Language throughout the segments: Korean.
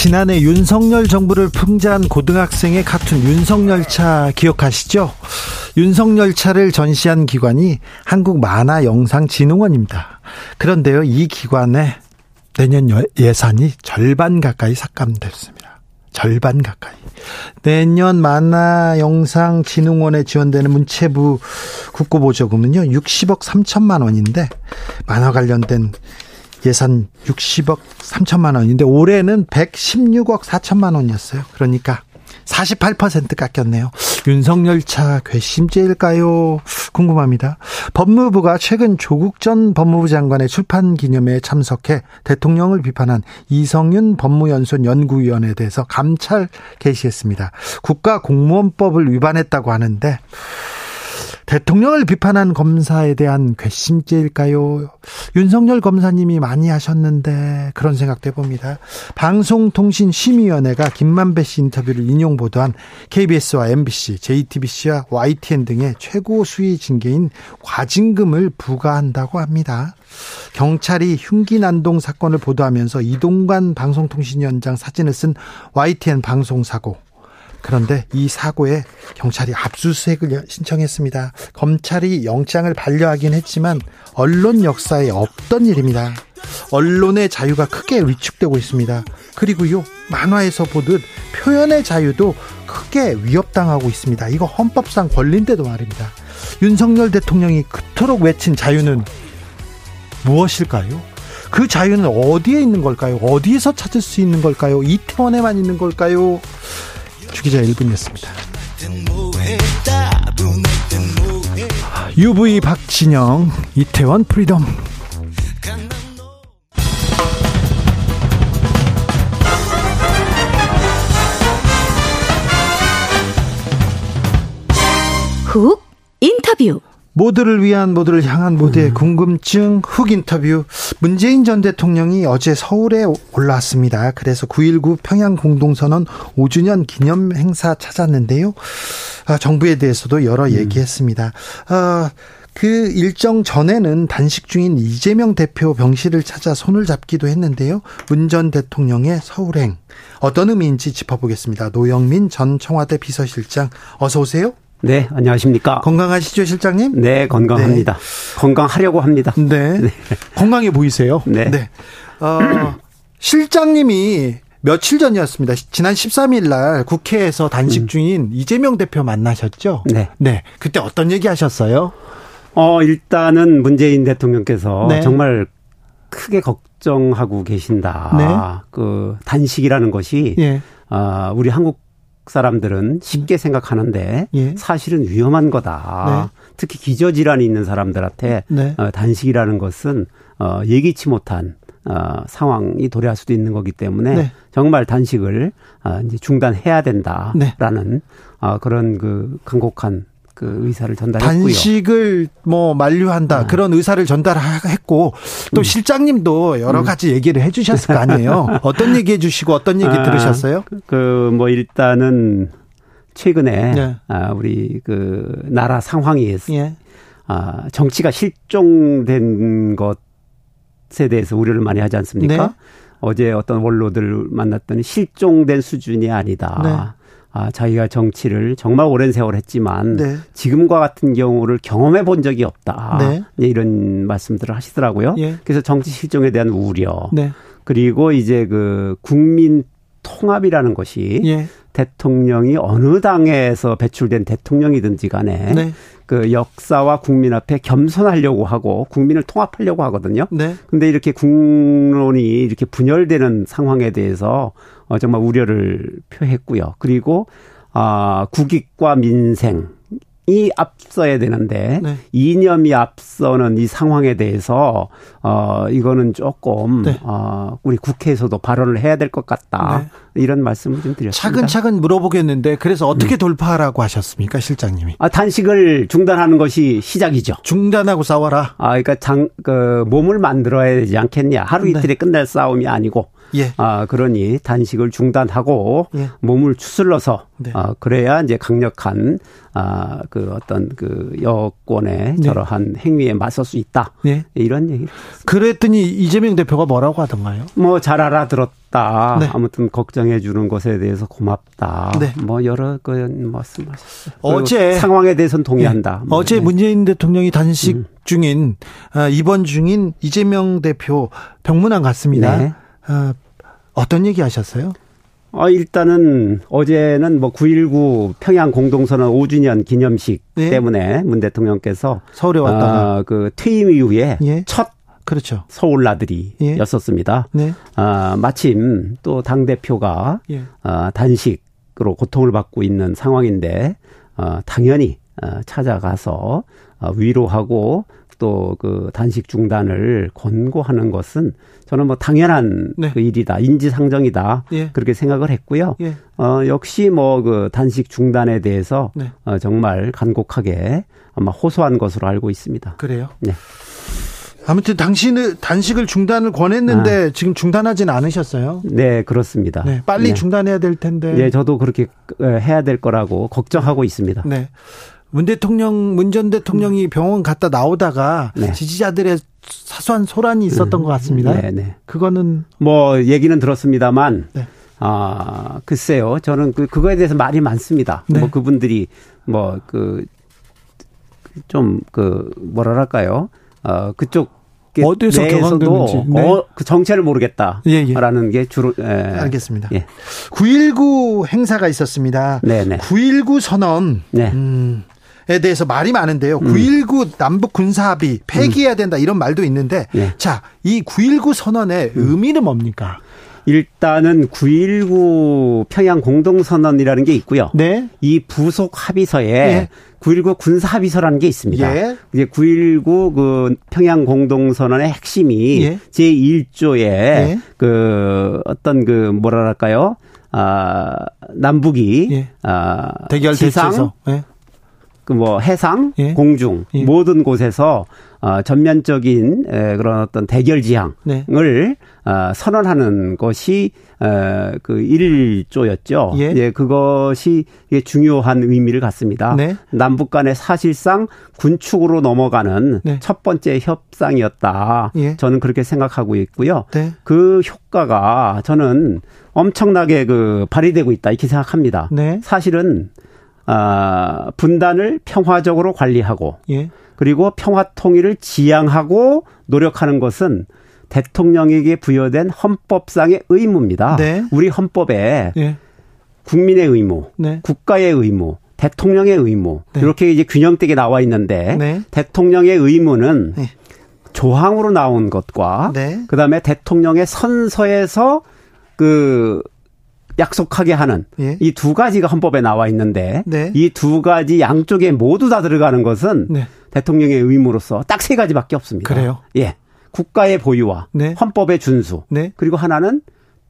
지난해 윤석열 정부를 풍자한 고등학생의 카툰 윤석열차 기억하시죠? 윤석열차를 전시한 기관이 한국만화영상진흥원입니다. 그런데요, 이 기관의 내년 예산이 절반 가까이 삭감됐습니다. 절반 가까이. 내년 만화영상진흥원에 지원되는 문체부 국고보조금은요, 60억 3천만 원인데, 만화 관련된 예산 60억 3천만 원인데, 올해는 116억 4천만 원이었어요. 그러니까 48% 깎였네요. 윤석열 차 괘씸죄일까요? 궁금합니다. 법무부가 최근 조국 전 법무부 장관의 출판 기념회에 참석해 대통령을 비판한 이성윤 법무연수원 연구위원에 대해서 감찰 개시했습니다. 국가공무원법을 위반했다고 하는데 대통령을 비판한 검사에 대한 괘씸죄일까요? 윤석열 검사님이 많이 하셨는데 그런 생각도 해봅니다. 방송통신심의위원회가 김만배 씨 인터뷰를 인용 보도한 KBS와 MBC, JTBC와 YTN 등의 최고 수위 징계인 과징금을 부과한다고 합니다. 경찰이 흉기 난동 사건을 보도하면서 이동관 방송통신위원장 사진을 쓴 YTN 방송사고 그런데 이 사고에 경찰이 압수수색을 신청했습니다. 검찰이 영장을 반려하긴 했지만 언론 역사에 없던 일입니다. 언론의 자유가 크게 위축되고 있습니다. 그리고요, 만화에서 보듯 표현의 자유도 크게 위협당하고 있습니다. 이거 헌법상 권리인데도 말입니다. 윤석열 대통령이 그토록 외친 자유는 무엇일까요? 그 자유는 어디에 있는 걸까요? 어디에서 찾을 수 있는 걸까요? 이태원에만 있는 걸까요? 주기자 1분이었습니다. UV 박진영, 이태원 Freedom. 훅 인터뷰. 모두를 위한 모두를 향한 모두의 음. 궁금증 훅 인터뷰 문재인 전 대통령이 어제 서울에 올라왔습니다. 그래서 9.19 평양 공동선언 5주년 기념 행사 찾았는데요. 아, 정부에 대해서도 여러 음. 얘기했습니다. 아, 그 일정 전에는 단식 중인 이재명 대표 병실을 찾아 손을 잡기도 했는데요. 문 전 대통령의 서울행 어떤 의미인지 짚어보겠습니다. 노영민 전 청와대 비서실장 어서 오세요. 네, 안녕하십니까. 건강하시죠, 실장님? 네, 건강합니다. 네. 건강하려고 합니다. 네. 네. 건강해 보이세요? 네. 네. 어, 실장님이 며칠 전이었습니다. 지난 13일 날 국회에서 단식 음. 중인 음. 이재명 대표 만나셨죠? 네. 네. 그때 어떤 얘기 하셨어요? 어, 일단은 문재인 대통령께서 네. 정말 크게 걱정하고 계신다. 네. 그 단식이라는 것이 예. 어, 우리 한국 사람들은 쉽게 음. 생각하는데 예. 사실은 위험한 거다. 네. 특히 기저질환이 있는 사람들한테 네. 어, 단식이라는 것은 어, 예기치 못한 어, 상황이 도래할 수도 있는 거기 때문에 네. 정말 단식을 어, 이제 중단해야 된다라는 네. 어, 그런 그 간곡한 그 의사를 전달했고요. 단식을 뭐 만류한다 네. 그런 의사를 전달했고 또 음. 실장님도 여러 음. 가지 음. 얘기를 해주셨을 거 아니에요. 어떤 얘기 해 주시고 어떤 얘기 아, 들으셨어요? 그뭐 일단은 최근에 네. 아, 우리 그 나라 상황이 예. 아, 정치가 실종된 것에 대해서 우려를 많이 하지 않습니까? 네. 어제 어떤 원로들 만났더니 실종된 수준이 아니다. 네. 아, 자기가 정치를 정말 오랜 세월 했지만 네. 지금과 같은 경우를 경험해 본 적이 없다. 네. 이런 말씀들을 하시더라고요. 예. 그래서 정치 실종에 대한 우려. 네. 그리고 이제 그 국민 통합이라는 것이 예. 대통령이 어느 당에서 배출된 대통령이든지 간에 네. 그 역사와 국민 앞에 겸손하려고 하고 국민을 통합하려고 하거든요. 네. 근데 이렇게 국론이 이렇게 분열되는 상황에 대해서 어 정말 우려를 표했고요. 그리고 아 국익과 민생 이 앞서야 되는데 네. 이념이 앞서는 이 상황에 대해서 어 이거는 조금 네. 어 우리 국회에서도 발언을 해야 될 것 같다. 네. 이런 말씀을 좀 드렸습니다. 차근차근 물어보겠는데 그래서 어떻게 음. 돌파하라고 하셨습니까, 실장님이? 아, 단식을 중단하는 것이 시작이죠. 중단하고 싸워라. 아, 그러니까 장 그 몸을 만들어야 되지 않겠냐. 하루 네. 이틀에 끝날 싸움이 아니고 예. 아, 그러니 단식을 중단하고 예. 몸을 추슬러서 네. 아, 그래야 이제 강력한 아, 그 어떤 그 여권의 네. 저러한 행위에 맞설 수 있다. 네. 이런 얘기를. 그랬더니 이재명 대표가 뭐라고 하던가요? 뭐 잘 알아들었다. 네. 아무튼 걱정해 주는 것에 대해서 고맙다. 네. 뭐 여러 그 말씀하셨어요. 어제 상황에 대해서는 동의한다. 뭐. 어제 문재인 대통령이 단식 음. 중인 아, 입원 중인 이재명 대표 병문안 갔습니다. 어, 어떤 얘기 하셨어요? 어, 일단은 어제는 뭐 9.19 평양 공동선언 5주년 기념식 네. 때문에 문 대통령께서 서울에 왔다가 어, 그 퇴임 이후에 예. 첫 그렇죠. 서울 나들이였었습니다. 예. 네. 아, 마침 또 당 대표가 예. 아, 단식으로 고통을 받고 있는 상황인데 어, 당연히 어, 찾아가서 어, 위로하고 또 그 단식 중단을 권고하는 것은 저는 뭐 당연한 네. 그 일이다, 인지상정이다 예. 그렇게 생각을 했고요. 예. 어 역시 뭐 그 단식 중단에 대해서 네. 어, 정말 간곡하게 아마 호소한 것으로 알고 있습니다. 그래요? 네. 아무튼 당신은 단식을 중단을 권했는데 아. 지금 중단하지는 않으셨어요? 네, 그렇습니다. 네, 빨리 네. 중단해야 될 텐데. 네, 저도 그렇게 해야 될 거라고 걱정하고 있습니다. 네. 문 대통령, 문 전 대통령이 병원 갔다 나오다가 네. 지지자들의 사소한 소란이 있었던 음, 것 같습니다. 네, 네. 그거는 뭐 얘기는 들었습니다만 네. 아 글쎄요, 저는 그 그거에 대해서 말이 많습니다. 네. 뭐 그분들이 뭐 그 좀그 뭐랄까요, 어 그쪽 어디서 경황되는지 네. 어, 그 정체를 모르겠다라는 예, 예. 게 주로 예. 알겠습니다. 예. 9.19 행사가 있었습니다. 네네. 9.19 선언. 네. 음, 에 대해서 말이 많은데요. 음. 9.19 남북 군사합의 폐기해야 된다 이런 말도 있는데 네. 자, 이 9.19 선언의 음. 의미는 뭡니까? 일단은 9.19 평양 공동선언이라는 게 있고요. 네. 이 부속 합의서에 네. 9.19 군사 합의서라는 게 있습니다. 예. 이제 9.19그 평양 공동선언의 핵심이 예. 제 1조에 예. 그 어떤 그 뭐랄까요? 아, 남북이 예. 아, 대결 지상 예. 그뭐 해상, 예. 공중 예. 모든 곳에서 어, 전면적인 에, 그런 어떤 대결 지향을 네. 어, 선언하는 것이 어, 그 1조였죠. 예. 예, 그것이 예, 중요한 의미를 갖습니다. 네. 남북 간에 사실상 군축으로 넘어가는 네. 첫 번째 협상이었다. 예. 저는 그렇게 생각하고 있고요. 네. 그 효과가 저는 엄청나게 그 발휘되고 있다 이렇게 생각합니다. 네. 사실은 아, 분단을 평화적으로 관리하고 예. 그리고 평화 통일을 지향하고 노력하는 것은 대통령에게 부여된 헌법상의 의무입니다. 네. 우리 헌법에 예. 국민의 의무, 네. 국가의 의무, 대통령의 의무 네. 이렇게 이제 균형되게 나와 있는데 네. 대통령의 의무는 네. 조항으로 나온 것과 네. 그다음에 대통령의 선서에서 그 약속하게 하는 예. 이두 가지가 헌법에 나와 있는데 네. 이두 가지 양쪽에 모두 다 들어가는 것은 네. 대통령의 의무로서 딱 세 가지밖에 없습니다. 그래요? 예. 국가의 보유와 네. 헌법의 준수 네. 그리고 하나는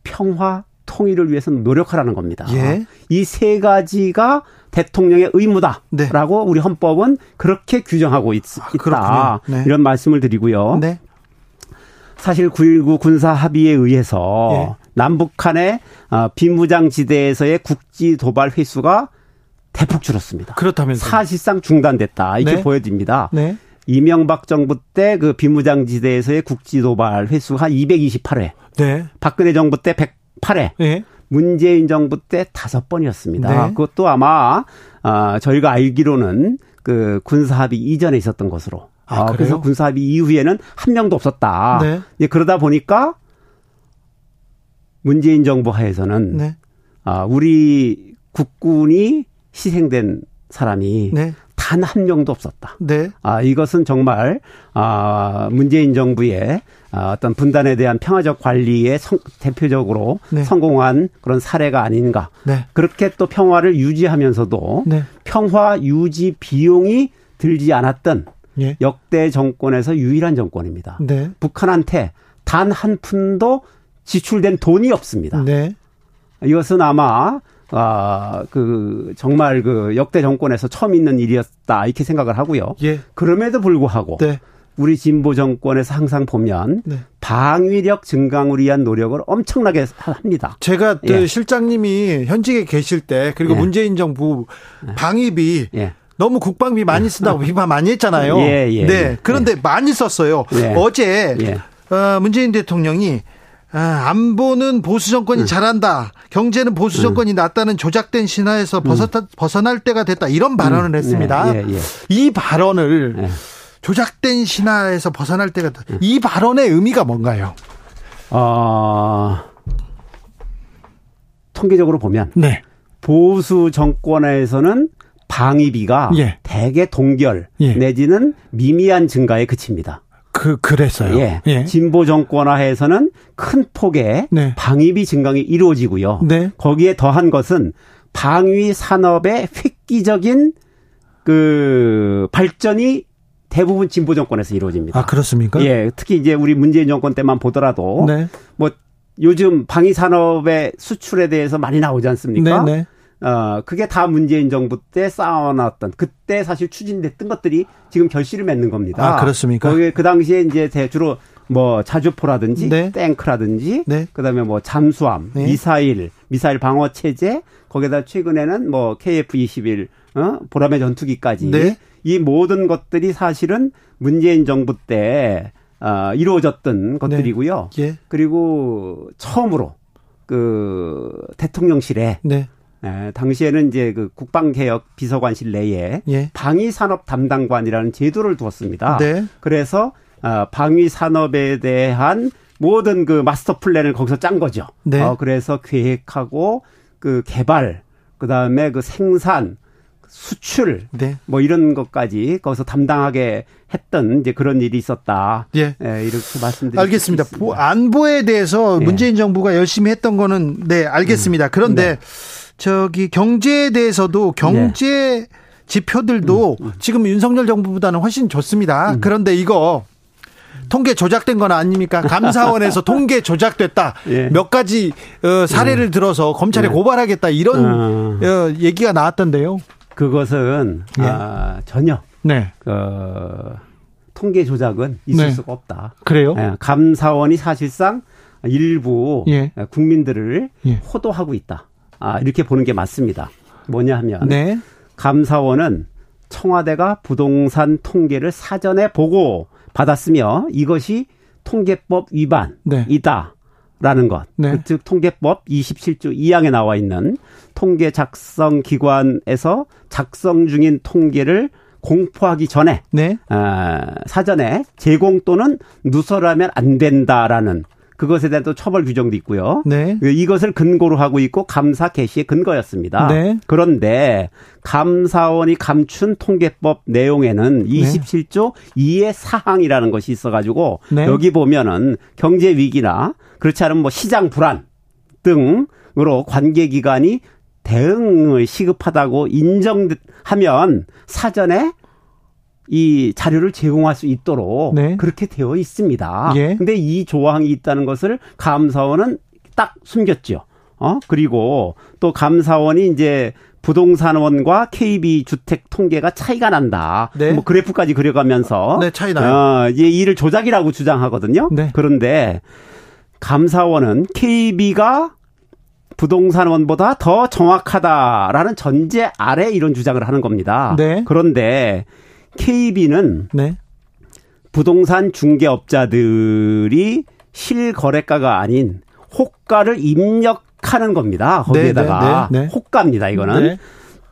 평화 통일을 위해서 노력하라는 겁니다. 예. 이세 가지가 대통령의 의무다라고 네. 우리 헌법은 그렇게 규정하고 있, 아, 다 네. 이런 말씀을 드리고요. 네. 사실 9.19 군사 합의에 의해서 예. 남북한의 어, 비무장지대에서의 국지 도발 횟수가 대폭 줄었습니다. 그렇다면 사실상 중단됐다 이렇게 네. 보여집니다. 네. 이명박 정부 때 그 비무장지대에서의 국지 도발 횟수가 228회. 네. 박근혜 정부 때 108회. 네. 문재인 정부 때 다섯 번이었습니다. 네. 그것도 아마 아 저희가 알기로는 그 군사합의 이전에 있었던 것으로. 아, 아 그래서 군사합의 이후에는 한 명도 없었다. 네. 예, 그러다 보니까 문재인 정부 하에서는 네. 아, 우리 국군이 희생된 사람이 네. 단한 명도 없었다. 네. 아, 이것은 정말, 아, 문재인 정부의 아, 어떤 분단에 대한 평화적 관리에 성, 대표적으로 네. 성공한 그런 사례가 아닌가. 네. 그렇게 또 평화를 유지하면서도 네. 평화 유지 비용이 들지 않았던 예. 역대 정권에서 유일한 정권입니다. 네. 북한한테 단 한 푼도 지출된 돈이 없습니다. 네. 이것은 아마 아, 그, 정말 그 역대 정권에서 처음 있는 일이었다, 이렇게 생각을 하고요. 예. 그럼에도 불구하고. 네. 우리 진보 정권에서 항상 보면 네. 방위력 증강을 위한 노력을 엄청나게 합니다. 제가 예. 실장님이 현직에 계실 때 그리고 예. 문재인 정부 예. 방위비 예. 너무 국방비 많이 쓴다고 비판 많이 했잖아요. 예, 예, 네. 그런데 많이 썼어요. 어제 어, 문재인 대통령이 아, 안보는 보수 정권이 음. 잘한다. 경제는 보수 음. 정권이 낫다는 조작된 신화에서 음. 벗어, 벗어날 때가 됐다. 이런 발언을 했습니다. 네, 예, 예. 이 발언을 네. 조작된 신화에서 벗어날 때가 됐다. 이 발언의 의미가 뭔가요? 어, 통계적으로 보면 네. 보수 정권에서는 방위비가 예. 대개 동결 예. 내지는 미미한 증가에 그칩니다. 그 그랬어요. 예. 예. 진보 정권화에서는 큰 폭의 네. 방위비 증강이 이루어지고요. 네. 거기에 더한 것은 방위 산업의 획기적인 그 발전이 대부분 진보 정권에서 이루어집니다. 아 그렇습니까? 예, 특히 이제 우리 문재인 정권 때만 보더라도 네. 뭐 요즘 방위 산업의 수출에 대해서 많이 나오지 않습니까? 네, 네. 어, 그게 다 문재인 정부 때 쌓아놨던 그때 사실 추진됐던 것들이 지금 결실을 맺는 겁니다. 아, 그렇습니까? 거기 그 당시에 이제 주로 뭐 자주포라든지 네. 탱크라든지 네. 그다음에 뭐 잠수함, 네. 미사일, 미사일 방어 체제 거기다 최근에는 뭐 KF-21 어? 보라매 전투기까지 네. 이 모든 것들이 사실은 문재인 정부 때 어, 이루어졌던 것들이고요. 네. 예. 그리고 처음으로 그 대통령실에 네. 에, 당시에는 이제 그 국방개혁 비서관실 내에 예. 방위산업 담당관이라는 제도를 두었습니다. 네. 그래서 어, 방위산업에 대한 모든 그 마스터 플랜을 거기서 짠 거죠. 네. 어, 그래서 계획하고 그 개발, 그 다음에 그 생산, 수출, 네. 뭐 이런 것까지 거기서 담당하게 했던 이제 그런 일이 있었다. 예. 예 이렇게 말씀드리겠습니다. 알겠습니다. 안보에 대해서 예. 문재인 정부가 열심히 했던 거는 네, 알겠습니다. 음. 그런데 네. 저기 경제에 대해서도 경제 네. 지표들도 음, 음. 지금 윤석열 정부보다는 훨씬 좋습니다. 음. 그런데 이거 통계 조작된 건 아닙니까? 감사원에서 통계 조작됐다. 예. 몇 가지 어, 사례를 예. 들어서 검찰에 예. 고발하겠다 이런 어. 어, 얘기가 나왔던데요. 그것은 예. 아, 전혀 네. 그, 통계 조작은 있을 네. 수가 없다. 그래요? 예, 감사원이 사실상 일부 예. 국민들을 호도하고 있다. 아, 이렇게 보는 게 맞습니다. 뭐냐 하면 네. 감사원은 청와대가 부동산 통계를 사전에 보고 받았으며 이것이 통계법 위반이다. 라는 것. 네. 그 즉 통계법 27조 2항에 나와 있는 통계 작성 기관에서 작성 중인 통계를 공포하기 전에 네. 어, 사전에 제공 또는 누설하면 안 된다라는 그것에 대한 또 처벌 규정도 있고요. 네. 이것을 근거로 하고 있고 감사 개시의 근거였습니다. 네. 그런데 감사원이 감춘 통계법 내용에는 27조 2의 사항이라는 것이 있어가지고 네. 여기 보면은 경제 위기나 그렇지 않으면 뭐 시장 불안 등으로 관계 기관이 대응을 시급하다고 인정하면 사전에 이 자료를 제공할 수 있도록 네. 그렇게 되어 있습니다. 예. 근데 이 조항이 있다는 것을 감사원은 딱 숨겼죠. 어? 그리고 또 감사원이 이제 부동산원과 KB 주택 통계가 차이가 난다. 네. 뭐 그래프까지 그려가면서 네, 차이 나요. 어, 이제 이를 조작이라고 주장하거든요. 네. 그런데 감사원은 KB가 부동산원보다 더 정확하다라는 전제 아래 이런 주장을 하는 겁니다. 네. 그런데 KB는 네. 부동산 중개업자들이 실거래가가 아닌 호가를 입력하는 겁니다. 거기에다가 네, 네, 네, 네. 호가입니다. 이거는 네.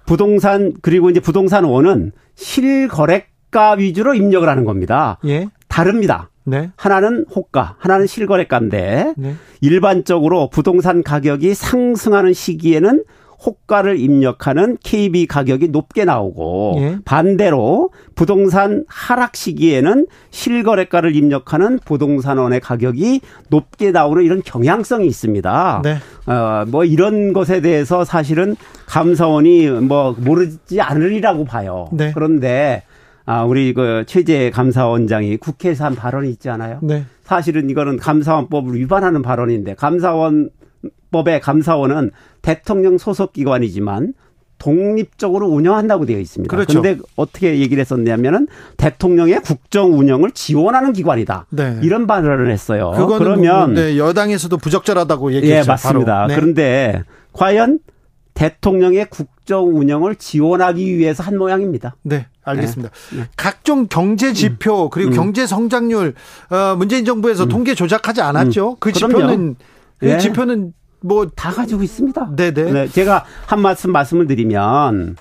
부동산 그리고 이제 부동산원은 실거래가 위주로 입력을 하는 겁니다. 예. 다릅니다. 하나는 호가, 하나는 실거래가인데 일반적으로 부동산 가격이 상승하는 시기에는 호가를 입력하는 KB 가격이 높게 나오고 예. 반대로 부동산 하락 시기에는 실거래가를 입력하는 부동산원의 가격이 높게 나오는 이런 경향성이 있습니다. 네. 어, 뭐 이런 것에 대해서 사실은 감사원이 뭐 모르지 않으리라고 봐요. 네. 그런데 아, 우리 그 최재 감사원장이 국회에서 한 발언이 있지 않아요? 네. 사실은 이거는 감사원법을 위반하는 발언인데 감사원 법의 감사원은 대통령 소속 기관이지만 독립적으로 운영한다고 되어 있습니다. 그렇죠. 그런데 어떻게 얘기를 했었냐면은 대통령의 국정 운영을 지원하는 기관이다. 네. 이런 발언을 했어요. 그러면 네, 여당에서도 부적절하다고 얘기했죠. 예, 맞습니다. 네. 그런데 과연 대통령의 국정 운영을 지원하기 위해서 한 모양입니다. 네, 알겠습니다. 네. 각종 경제 지표 음. 그리고 음. 경제 성장률 어, 문재인 정부에서 음. 통계 조작하지 않았죠. 음. 그 지표는 그 네. 지표는 뭐 다 가지고 있습니다. 네네. 네, 제가 한 말씀 말씀을 드리면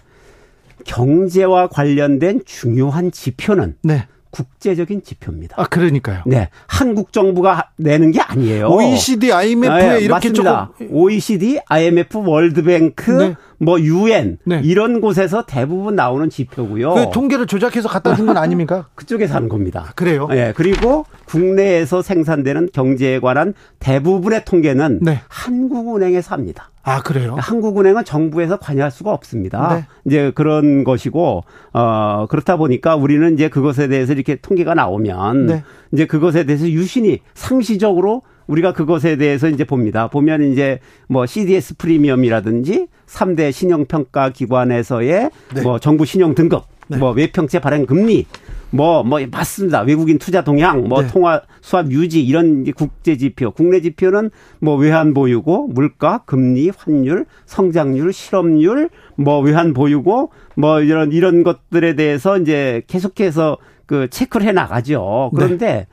경제와 관련된 중요한 지표는 네. 국제적인 지표입니다. 아, 그러니까요. 네. 한국 정부가 내는 게 아니에요. OECD, IMF에 네, 이렇게 맞습니다. 조금 OECD, IMF, 월드뱅크, 네. 뭐 유엔 네. 이런 곳에서 대부분 나오는 지표고요. 그 통계를 조작해서 갖다 준 건 아닙니까? 그쪽에서 하는 겁니다. 아, 그래요? 예. 그리고 국내에서 생산되는 경제에 관한 대부분의 통계는 네. 한국은행에서 합니다. 아, 그래요? 한국은행은 정부에서 관여할 수가 없습니다. 네. 이제 그런 것이고, 어, 그렇다 보니까 우리는 이제 그것에 대해서 이렇게 통계가 나오면, 네. 이제 그것에 대해서 유신이 상시적으로 우리가 그것에 대해서 이제 봅니다. 보면 이제 뭐 CDS 프리미엄이라든지 3대 신용평가 기관에서의 네. 뭐 정부 신용 등급, 네. 뭐 외평채 발행 금리, 뭐, 뭐, 맞습니다. 외국인 투자 동향, 뭐, 네. 통화 수합 유지, 이런 국제 지표, 국내 지표는 뭐, 외환 보유고, 물가, 금리, 환율, 성장률, 실업률, 뭐, 외환 보유고, 뭐, 이런, 이런 것들에 대해서 이제 계속해서 그 체크를 해 나가죠. 그런데 네.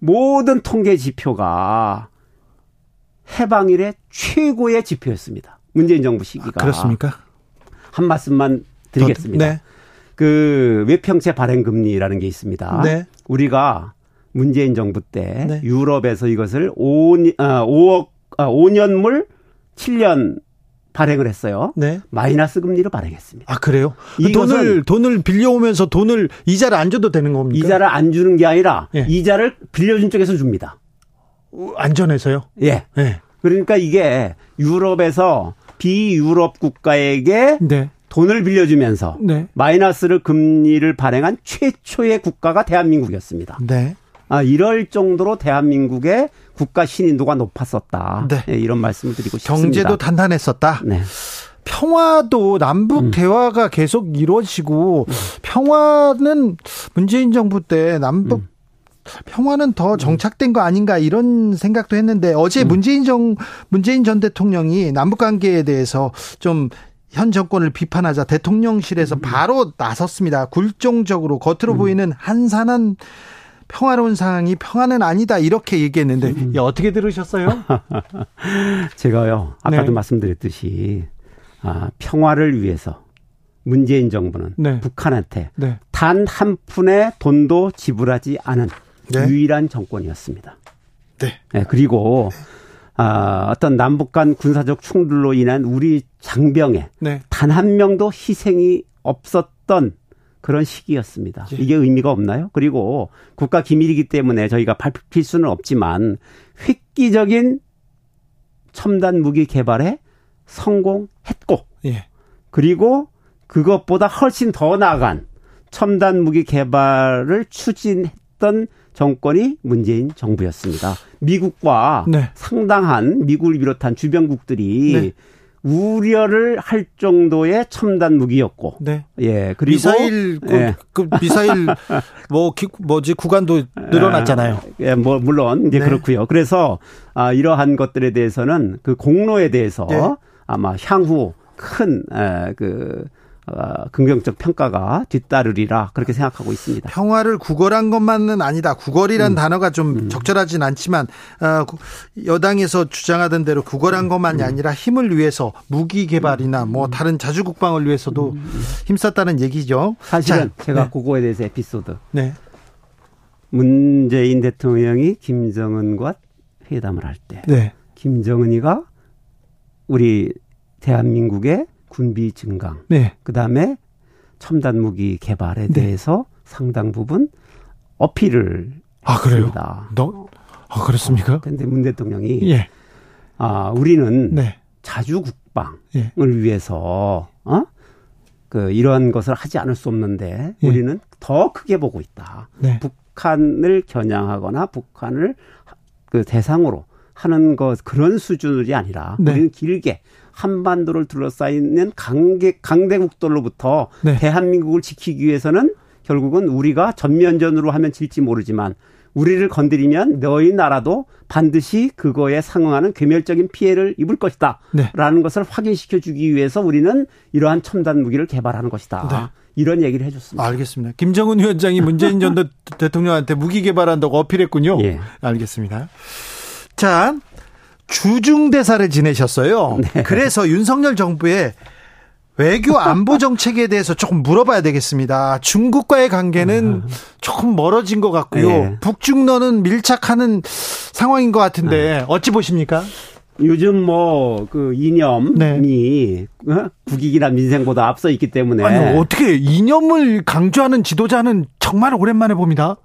모든 통계 지표가 해방 일의 최고의 지표였습니다. 문재인 정부 시기가. 아, 그렇습니까? 한 말씀만 드리겠습니다. 네. 그 외평채 발행 금리라는 게 있습니다. 네. 우리가 문재인 정부 때 네. 유럽에서 이것을 5, 아, 5억 아, 5년물 7년 발행을 했어요. 네. 마이너스 금리로 발행했습니다. 아 그래요? 돈을 돈을 빌려오면서 돈을 이자를 안 줘도 되는 겁니까? 이자를 안 주는 게 아니라 네. 이자를 빌려준 쪽에서 줍니다. 안전해서요? 예. 네. 그러니까 이게 유럽에서 비유럽 국가에게 네. 돈을 빌려주면서 네. 마이너스를 금리를 발행한 최초의 국가가 대한민국이었습니다. 네. 아, 이럴 정도로 대한민국의 국가 신인도가 높았었다. 네. 네, 이런 말씀을 드리고 싶습니다. 경제도 단단했었다. 네. 평화도 남북 음. 대화가 계속 이루어지고 음. 평화는 문재인 정부 때 남북 음. 평화는 더 음. 정착된 거 아닌가 이런 생각도 했는데 어제 음. 문재인 정 문재인 전 대통령이 남북 관계에 대해서 좀 현 정권을 비판하자 대통령실에서 음. 바로 나섰습니다. 굴종적으로 겉으로 음. 보이는 한산한 평화로운 상황이 평화는 아니다 이렇게 얘기했는데 음. 야, 어떻게 들으셨어요? 제가요 아까도 네. 말씀드렸듯이 아, 평화를 위해서 문재인 정부는 네. 북한한테 네. 단한 푼의 돈도 지불하지 않은 네. 유일한 정권이었습니다. 네. 네 그리고 아, 어떤 남북 간 군사적 충돌로 인한 우리 장병에 네. 단한 명도 희생이 없었던 그런 시기였습니다. 예. 이게 의미가 없나요? 그리고 국가 기밀이기 때문에 저희가 밝힐 수는 없지만 획기적인 첨단 무기 개발에 성공했고 예. 그리고 그것보다 훨씬 더 나아간 첨단 무기 개발을 추진했던 정권이 문재인 정부였습니다. 미국과 네. 상당한 미국을 비롯한 주변국들이 네. 우려를 할 정도의 첨단 무기였고, 네. 예 그리고 미사일 그, 예. 그 미사일 뭐 기, 뭐지 구간도 늘어났잖아요. 예, 뭐 물론 이제 네. 그렇고요. 그래서 아 이러한 것들에 대해서는 그 공로에 대해서 네. 아마 향후 큰그 어, 긍정적 평가가 뒤따르리라 그렇게 생각하고 있습니다. 평화를 구걸한 것만은 아니다. 구걸이란 음. 단어가 좀 음. 적절하진 않지만 어, 여당에서 주장하던 대로 구걸한 음. 것만이 음. 아니라 힘을 위해서 무기 개발이나 뭐 음. 다른 자주 국방을 위해서도 음. 힘썼다는 얘기죠. 사실은 자, 제가 네. 그거에 대해서 에피소드. 네. 문재인 대통령이 김정은과 회담을 할 때, 네. 김정은이가 우리 대한민국의 군비 증강, 네. 그 다음에 첨단 무기 개발에 네. 대해서 상당 부분 어필을 아 그래요? 너, 아 그렇습니까? 그런데 문 대통령이 예. 아 우리는 네. 자주 국방을 예. 위해서 어? 그 이러한 것을 하지 않을 수 없는데 예. 우리는 더 크게 보고 있다. 네. 북한을 겨냥하거나 북한을 그 대상으로 하는 것 그런 수준이 아니라 네. 우리는 길게 한반도를 둘러싸이는 강대 강대국들로부터 네. 대한민국을 지키기 위해서는 결국은 우리가 전면전으로 하면 질지 모르지만 우리를 건드리면 너희 나라도 반드시 그거에 상응하는 괴멸적인 피해를 입을 것이다. 네. 라는 것을 확인시켜 주기 위해서 우리는 이러한 첨단 무기를 개발하는 것이다. 네. 이런 얘기를 해줬습니다. 알겠습니다. 김정은 위원장이 문재인 전 대통령한테 무기 개발한다고 어필했군요. 예. 알겠습니다. 자, 주중대사를 지내셨어요. 네. 그래서 윤석열 정부의 외교 안보 정책에 대해서 조금 물어봐야 되겠습니다. 중국과의 관계는 조금 멀어진 것 같고요. 네. 북중러는 밀착하는 상황인 것 같은데 어찌 보십니까? 요즘 뭐 그 이념이 네. 어? 국익이나 민생보다 앞서 있기 때문에 아니 어떻게 이념을 강조하는 지도자는 정말 오랜만에 봅니다.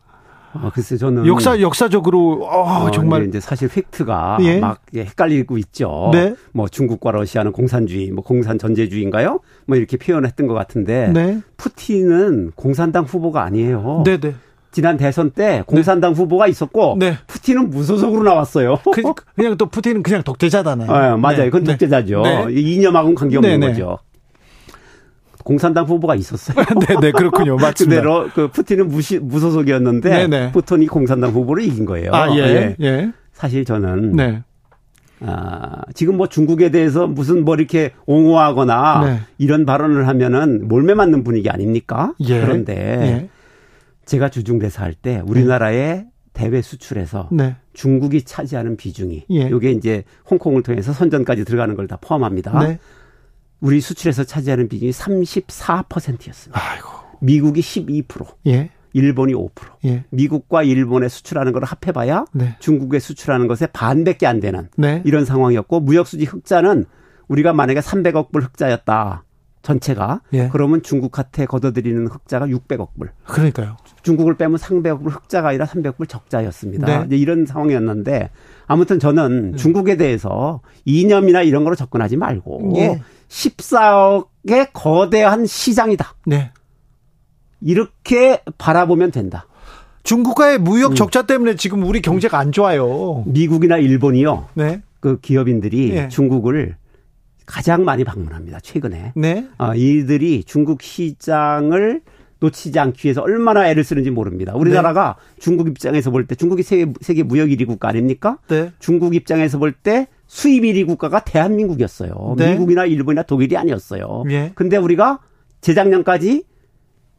아, 글쎄 저는 역사 역사적으로 어, 어 정말 이제 사실 팩트가 예. 막 헷갈리고 있죠. 네. 뭐 중국과 러시아는 공산주의, 뭐 공산 전제주의인가요? 뭐 이렇게 표현했던 것 같은데 네. 푸틴은 공산당 후보가 아니에요. 네, 네. 지난 대선 때 공산당 네. 후보가 있었고 네. 푸틴은 무소속으로 나왔어요. 그, 냥또 푸틴은 그냥 독재자잖아요. 네, 맞아요. 그건 네. 독재자죠. 네. 이념하고는 관계없는 거죠. 공산당 후보가 있었어요. 네, 네, 그렇군요. 맞습니다. 그대로 그 푸틴은 무시, 무소속이었는데 네네. 푸틴이 공산당 후보를 이긴 거예요. 아, 예. 예. 예. 사실 저는 네. 아, 지금 뭐 중국에 대해서 무슨 뭐 이렇게 옹호하거나 네. 이런 발언을 하면은 몰매 맞는 분위기 아닙니까? 예. 그런데 예. 제가 주중대사 할 때 우리나라의 대외 수출에서 네. 중국이 차지하는 비중이 예. 요게 이제 홍콩을 통해서 선전까지 들어가는 걸 다 포함합니다. 네. 우리 수출에서 차지하는 비중이 34%였습니다. 아이고. 미국이 12%. 예. 일본이 5%. 예. 미국과 일본에 수출하는 걸 합해봐야 네. 중국에 수출하는 것에 반밖에 안 되는 네. 이런 상황이었고 무역수지 흑자는 우리가 만약에 300억 불 흑자였다. 전체가 예. 그러면 중국한테 걷어들이는 흑자가 600억 불. 그러니까요. 중국을 빼면 300억 불 흑자가 아니라 300억 불 적자였습니다. 네. 이제 이런 상황이었는데 아무튼 저는 네. 중국에 대해서 이념이나 이런 거로 접근하지 말고 예. 14억의 거대한 시장이다. 네. 이렇게 바라보면 된다. 중국과의 무역 음. 적자 때문에 지금 우리 경제가 안 좋아요. 미국이나 일본이요. 네. 그 기업인들이 네. 중국을 가장 많이 방문합니다. 최근에. 네. 어, 이들이 중국 시장을 놓치지 않기 위해서 얼마나 애를 쓰는지 모릅니다. 우리나라가 네. 중국 입장에서 볼 때 중국이 세계, 세계 무역 1위 국가 아닙니까? 네. 중국 입장에서 볼 때 수입 1위 국가가 대한민국이었어요. 네. 미국이나 일본이나 독일이 아니었어요. 예. 근데 우리가 재작년까지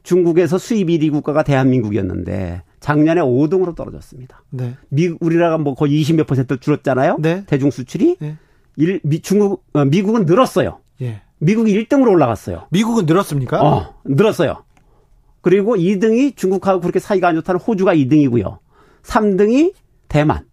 중국에서 수입 1위 국가가 대한민국이었는데 작년에 5등으로 떨어졌습니다. 네. 미 우리나라가 뭐 거의 20몇 퍼센트 줄었잖아요. 네. 대중 수출이 네. 일, 미, 중국 어, 미국은 늘었어요. 예. 미국이 1등으로 올라갔어요. 미국은 늘었습니까? 어, 늘었어요. 그리고 2등이 중국하고 그렇게 사이가 안 좋다는 호주가 2등이고요. 3등이 대만.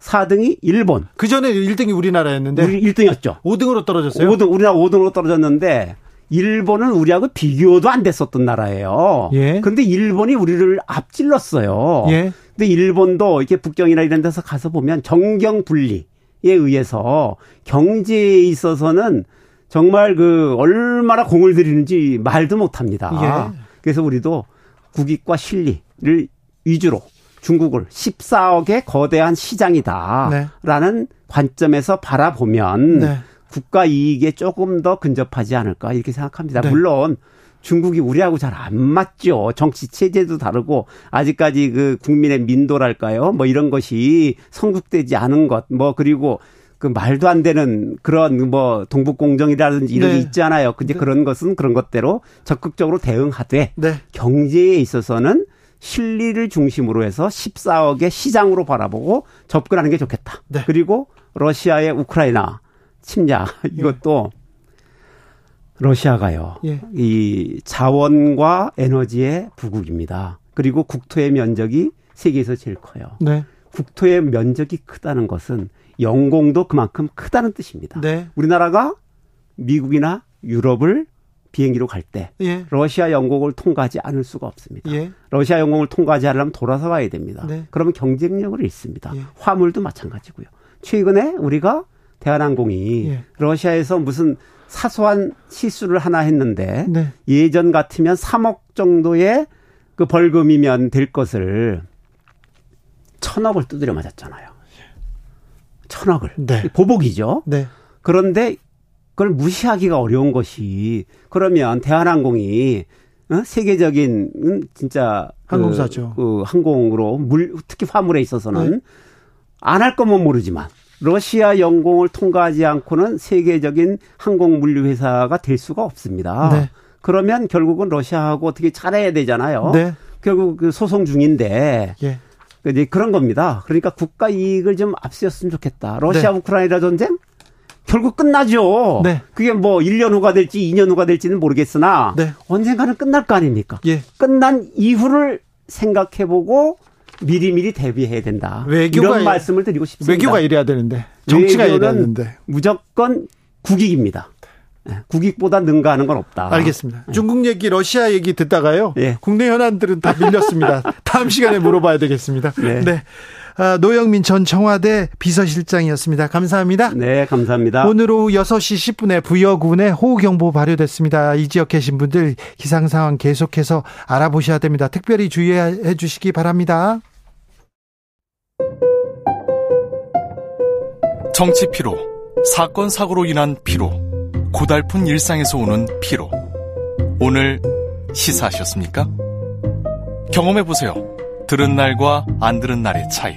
4등이 일본. 그 전에 1등이 우리나라였는데. 우리 1등이었죠. 5등으로 떨어졌어요? 5등, 우리나라 5등으로 떨어졌는데, 일본은 우리하고 비교도 안 됐었던 나라예요. 예. 근데 일본이 우리를 앞질렀어요. 예. 근데 일본도 이렇게 북경이나 이런 데서 가서 보면 정경 분리에 의해서 경제에 있어서는 정말 그 얼마나 공을 들이는지 말도 못 합니다. 예. 그래서 우리도 국익과 실리를 위주로 중국을 14억의 거대한 시장이다라는 네. 관점에서 바라보면 네. 국가 이익에 조금 더 근접하지 않을까 이렇게 생각합니다. 네. 물론 중국이 우리하고 잘 안 맞죠. 정치 체제도 다르고 아직까지 그 국민의 민도랄까요? 뭐 이런 것이 성숙되지 않은 것, 뭐 그리고 그 말도 안 되는 그런 뭐 동북공정이라든지 이런 네. 게 있잖아요. 근데 네. 그런 것은 그런 것대로 적극적으로 대응하되 네. 경제에 있어서는 실리를 중심으로 해서 14억의 시장으로 바라보고 접근하는 게 좋겠다. 네. 그리고 러시아의 우크라이나 침략 이것도 예. 러시아가요. 예. 이 자원과 에너지의 부국입니다. 그리고 국토의 면적이 세계에서 제일 커요. 네. 국토의 면적이 크다는 것은 영공도 그만큼 크다는 뜻입니다. 네. 우리나라가 미국이나 유럽을 비행기로 갈때 예. 러시아 영공을 통과하지 않을 수가 없습니다. 예. 러시아 영공을 통과하지 않으려면 돌아서 가야 됩니다. 네. 그러면 경쟁력을 잃습니다. 예. 화물도 마찬가지고요. 최근에 우리가 대한항공이 예. 러시아에서 무슨 사소한 실수를 하나 했는데 네. 예전 같으면 3억 정도의 그 벌금이면 될 것을 천억을 두드려 맞았잖아요. 천억을. 네. 보복이죠. 네. 그런데 그걸 무시하기가 어려운 것이 그러면 대한항공이 어? 세계적인 음, 진짜 그 항공사죠. 그, 그 항공으로 물 특히 화물에 있어서는 네. 안할 거면 모르지만 러시아 영공을 통과하지 않고는 세계적인 항공 물류 회사가 될 수가 없습니다. 네. 그러면 결국은 러시아하고 어떻게 잘해야 되잖아요. 네. 결국 그 소송 중인데 예. 이제 그런 겁니다. 그러니까 국가 이익을 좀 앞세웠으면 좋겠다. 러시아 네. 우크라이나 전쟁 결국 끝나죠. 네. 그게 뭐 1년 후가 될지 2년 후가 될지는 모르겠으나 네. 언젠가는 끝날 거 아닙니까? 예. 끝난 이후를 생각해보고 미리미리 대비해야 된다. 외교가 이런 말씀을 드리고 싶습니다. 외교가 이래야 되는데 정치가 이래야 되는데 무조건 국익입니다. 네, 국익보다 능가하는 건 없다. 알겠습니다. 네. 중국 얘기, 러시아 얘기 듣다가요. 네. 국내 현안들은 다 밀렸습니다. 다음 시간에 물어봐야 되겠습니다. 네. 네. 아, 노영민 전 청와대 비서실장이었습니다. 감사합니다. 네, 감사합니다. 오늘 오후 6시 10분에 부여군에 호우경보 발효됐습니다. 이 지역 계신 분들 기상 상황 계속해서 알아보셔야 됩니다. 특별히 주의해 주시기 바랍니다. 정치 피로, 사건 사고로 인한 피로, 고달픈 일상에서 오는 피로. 오늘 시사하셨습니까? 경험해 보세요. 들은 날과 안 들은 날의 차이.